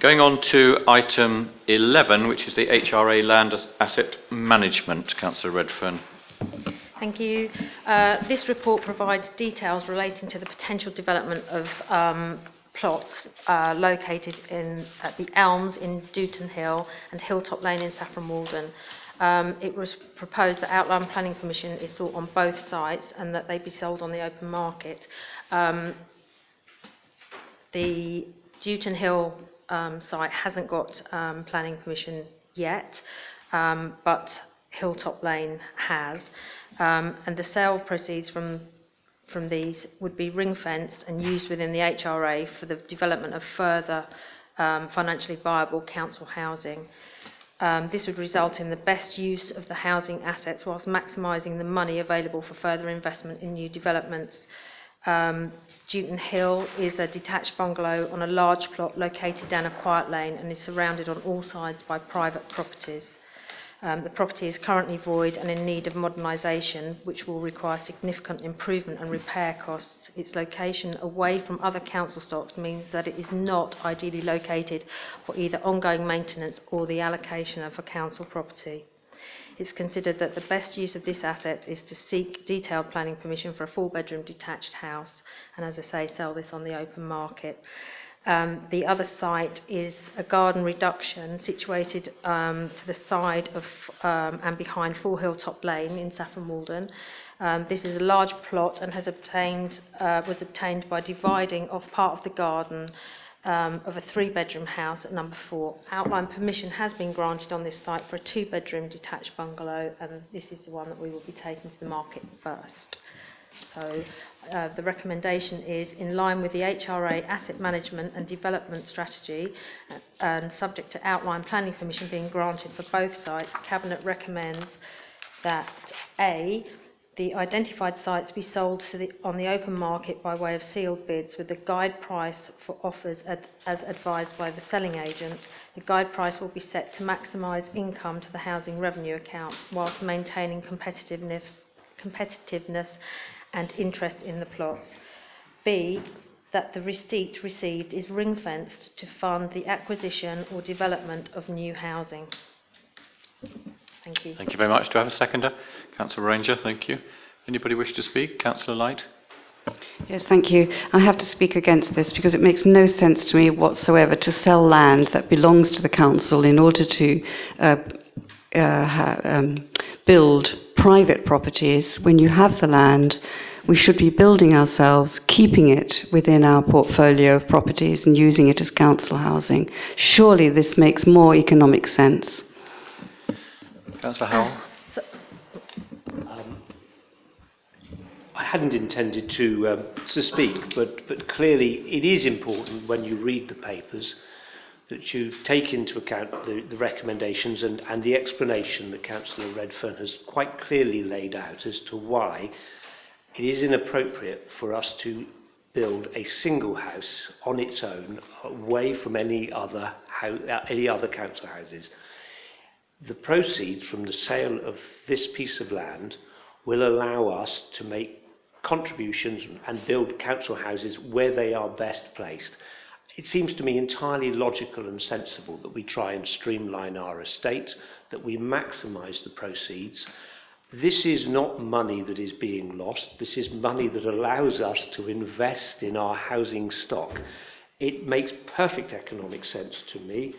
Going on to item 11, which is the HRA Land Asset Management. Councillor Redfern. Thank you. Uh, this report provides details relating to the potential development of um, plots uh, located in at the Elms in Dewton Hill and Hilltop Lane in Saffron Walden. Um, it was proposed that outline planning permission is sought on both sites and that they be sold on the open market. Um, the Dewton Hill um, site hasn't got um, planning permission yet, um, but Hilltop Lane has. Um, and the sale proceeds from from these would be ring fenced and used within the HRA for the development of further um, financially viable council housing. Um, this would result in the best use of the housing assets whilst maximising the money available for further investment in new developments. Um, Dewton Hill is a detached bungalow on a large plot located down a quiet lane and is surrounded on all sides by private properties. Um, the property is currently void and in need of modernisation, which will require significant improvement and repair costs. Its location away from other council stocks means that it is not ideally located for either ongoing maintenance or the allocation of a council property. It's considered that the best use of this asset is to seek detailed planning permission for a four bedroom detached house and, as I say, sell this on the open market. Um, the other site is a garden reduction situated um, to the side of um, and behind Four Hilltop Lane in Saffron Walden. Um, this is a large plot and has obtained uh, was obtained by dividing off part of the garden um, of a three bedroom house at number four. Outline permission has been granted on this site for a two bedroom detached bungalow, and this is the one that we will be taking to the market first. So uh, the recommendation is in line with the HRA asset management and development strategy uh, and subject to outline planning permission being granted for both sites, Cabinet recommends that A, the identified sites be sold the, on the open market by way of sealed bids with the guide price for offers ad, as advised by the selling agent. The guide price will be set to maximise income to the housing revenue account whilst maintaining competitiveness, competitiveness and interest in the plots. B, that the receipt received is ring fenced to fund the acquisition or development of new housing. Thank you. Thank you very much. Do I have a seconder? Councillor Ranger, thank you. Anybody wish to speak? Councillor Light? Yes, thank you. I have to speak against this because it makes no sense to me whatsoever to sell land that belongs to the council in order to uh, uh, ha- um, build private properties when you have the land. We should be building ourselves, keeping it within our portfolio of properties and using it as council housing. Surely this makes more economic sense. Councillor Howell? Um, I hadn't intended to, um, to speak, but, but clearly it is important when you read the papers that you take into account the, the recommendations and, and the explanation that Councillor Redfern has quite clearly laid out as to why it is inappropriate for us to build a single house on its own away from any other, house, any other council houses. The proceeds from the sale of this piece of land will allow us to make contributions and build council houses where they are best placed. It seems to me entirely logical and sensible that we try and streamline our estate, that we maximise the proceeds. This is not money that is being lost, this is money that allows us to invest in our housing stock. It makes perfect economic sense to me,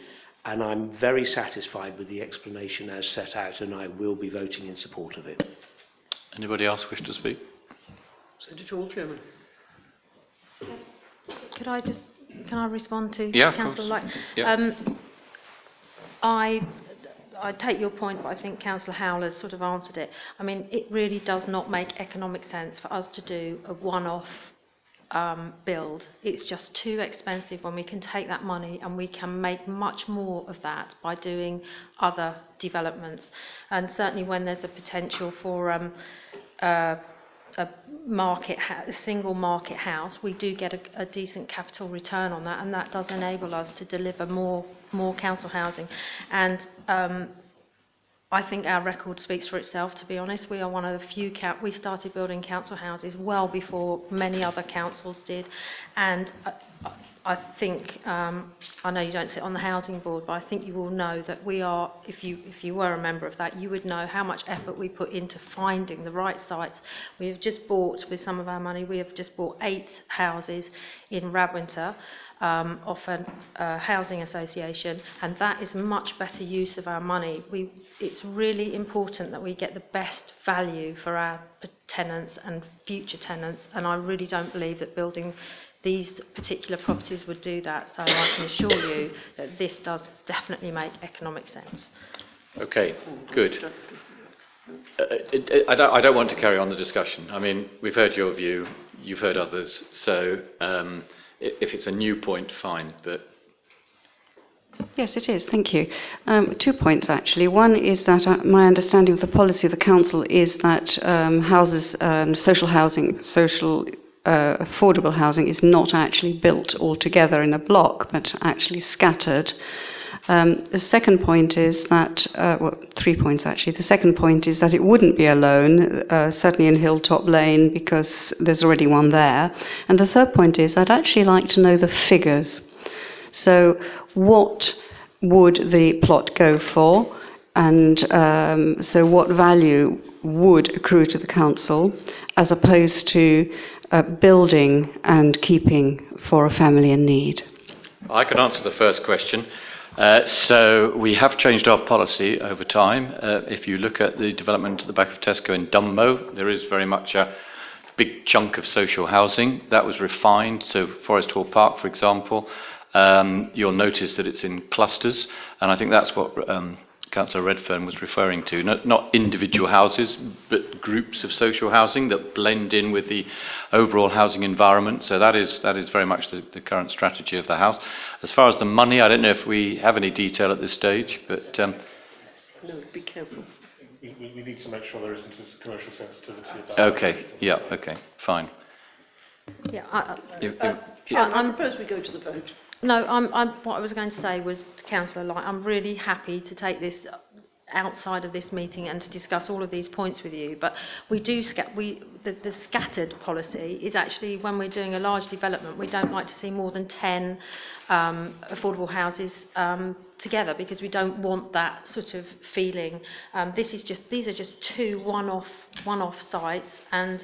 and I'm very satisfied with the explanation as set out, and I will be voting in support of it. Anybody else wish to speak? Send it all, Chairman. Could I just can I respond to Yeah, Councillor. Light? Yeah. Um, I I take your point, but I think Councillor Howell has sort of answered it. I mean, it really does not make economic sense for us to do a one-off um, build. It's just too expensive when we can take that money and we can make much more of that by doing other developments. And certainly when there's a potential for um, uh, a market, a single market house, we do get a, a decent capital return on that, and that does enable us to deliver more more council housing. And um, I think our record speaks for itself. To be honest, we are one of the few. We started building council houses well before many other councils did, and. I, I think um, I know you don't sit on the housing board, but I think you will know that we are. If you if you were a member of that, you would know how much effort we put into finding the right sites. We have just bought with some of our money. We have just bought eight houses in Radwinter um, off a housing association, and that is much better use of our money. We, it's really important that we get the best value for our tenants and future tenants, and I really don't believe that building these particular properties would do that. So I can assure you that this does definitely make economic sense. Okay, good. Uh, it, it, I, don't, I don't want to carry on the discussion. I mean, we've heard your view, you've heard others, so um, if it's a new point, fine, but Yes, it is. Thank you. Um, two points actually. One is that uh, my understanding of the policy of the council is that um, houses, um, social housing, social uh, affordable housing, is not actually built all together in a block, but actually scattered. Um, the second point is that, uh, well, three points actually. The second point is that it wouldn't be a loan, uh, certainly in Hilltop Lane, because there's already one there. And the third point is I'd actually like to know the figures. So, what would the plot go for? And um, so, what value would accrue to the council as opposed to uh, building and keeping for a family in need? I can answer the first question. Uh, so we have changed our policy over time. Uh, if you look at the development at the back of Tesco in Dunmow, there is very much a big chunk of social housing that was refined. So Forest Hall Park, for example, um, you'll notice that it's in clusters, and I think that's what um, Councillor Redfern was referring to. Not, not individual houses, but groups of social housing that blend in with the overall housing environment. So that is, that is very much the, the current strategy of the House. As far as the money, I don't know if we have any detail at this stage, but... Um, No, be careful. We, we we need to make sure there isn't a commercial sensitivity about okay, yeah, okay, fine. Yeah, I, I- If- if- uh, Chairman, I I'm- propose we go to the vote. No, I'm, I'm, what I was going to say was Councillor Light, I'm really happy to take this outside of this meeting and to discuss all of these points with you. But we do, we, the, the scattered policy is actually when we're doing a large development, we don't like to see more than 10 um, affordable houses um, together because we don't want that sort of feeling. Um, this is just, these are just two one-off, one-off sites and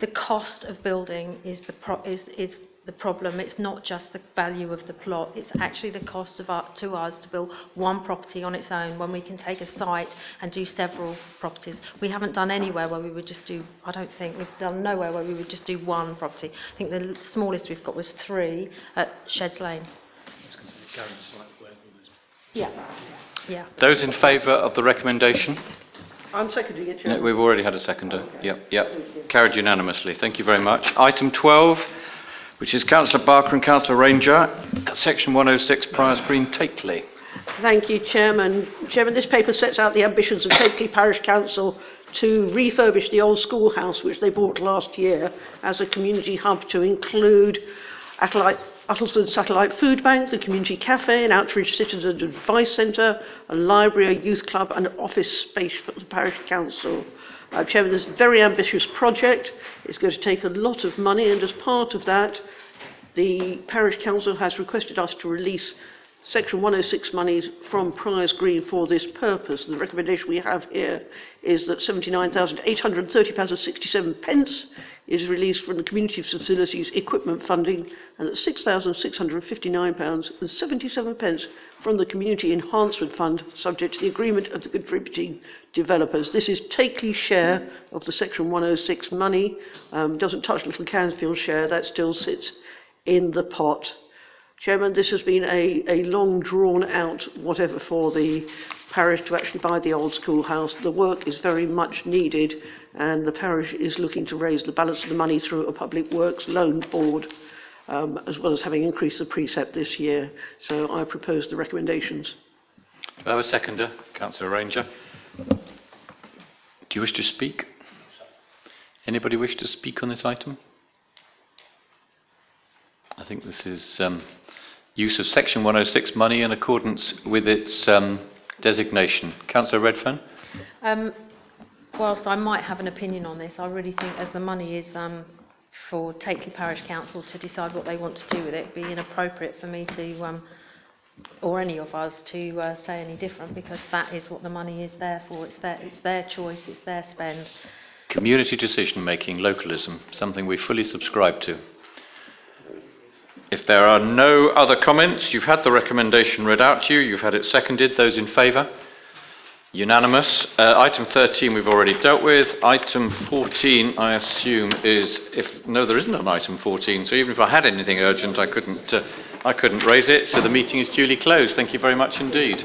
the cost of building is the, pro- is, is the problem. It's not just the value of the plot, it's actually the cost of our, to us to build one property on its own when we can take a site and do several properties. We haven't done anywhere where we would just do, I don't think, we've done nowhere where we would just do one property. I think the smallest we've got was three at Sheds Lane. Yeah. Yeah. Those in favour of the recommendation? I'm seconding it, No, we've already had a seconder. Yep, yep. Carried unanimously. Thank you very much. Item 12, which is Councillor Barker and Councillor Ranger, Section 106, Priors Green, Takeley. Thank you, Chairman. Chairman, this paper sets out the ambitions of Takeley Parish Council to refurbish the old schoolhouse, which they bought last year, as a community hub to include Attlite, Uttlesford Satellite Food Bank, the community cafe, an outreach citizen advice centre, a library, a youth club, and office space for the parish council. Uh, Chairman, this very ambitious project. It's going to take a lot of money, and as part of that, the parish council has requested us to release Section 106 monies from Priors Green for this purpose. The recommendation we have here is that £79,830.67 pence is released from the Community Facilities Equipment Funding and that £6,659.77 from the Community Enhancement Fund, subject to the agreement of the contributing developers. This is Takeley's share of the Section 106 money. Um, doesn't touch Little Canfield's share. That still sits in the pot. Chairman, this has been a, a long drawn out whatever for the parish to actually buy the old schoolhouse. The work is very much needed and the parish is looking to raise the balance of the money through a public works loan board um, as well as having increased the precept this year. So I propose the recommendations. I have a seconder? Councillor Ranger. Do you wish to speak? Anybody wish to speak on this item? I think this is um, use of Section 106 money in accordance with its um, designation. Councillor Redfern? Um, whilst I might have an opinion on this, I really think as the money is um, for Takeley Parish Council to decide what they want to do with it, it'd be inappropriate for me to, um, or any of us, to uh, say any different because that is what the money is there for. It's their, it's their choice, it's their spend. Community decision making, localism, something we fully subscribe to. If there are no other comments, you've had the recommendation read out to you, you've had it seconded. Those in favour? Unanimous. Uh, item 13 we've already dealt with. Item 14, I assume, is if no, there isn't an item 14. So even if I had anything urgent, I couldn't, uh, I couldn't raise it. So the meeting is duly closed. Thank you very much indeed.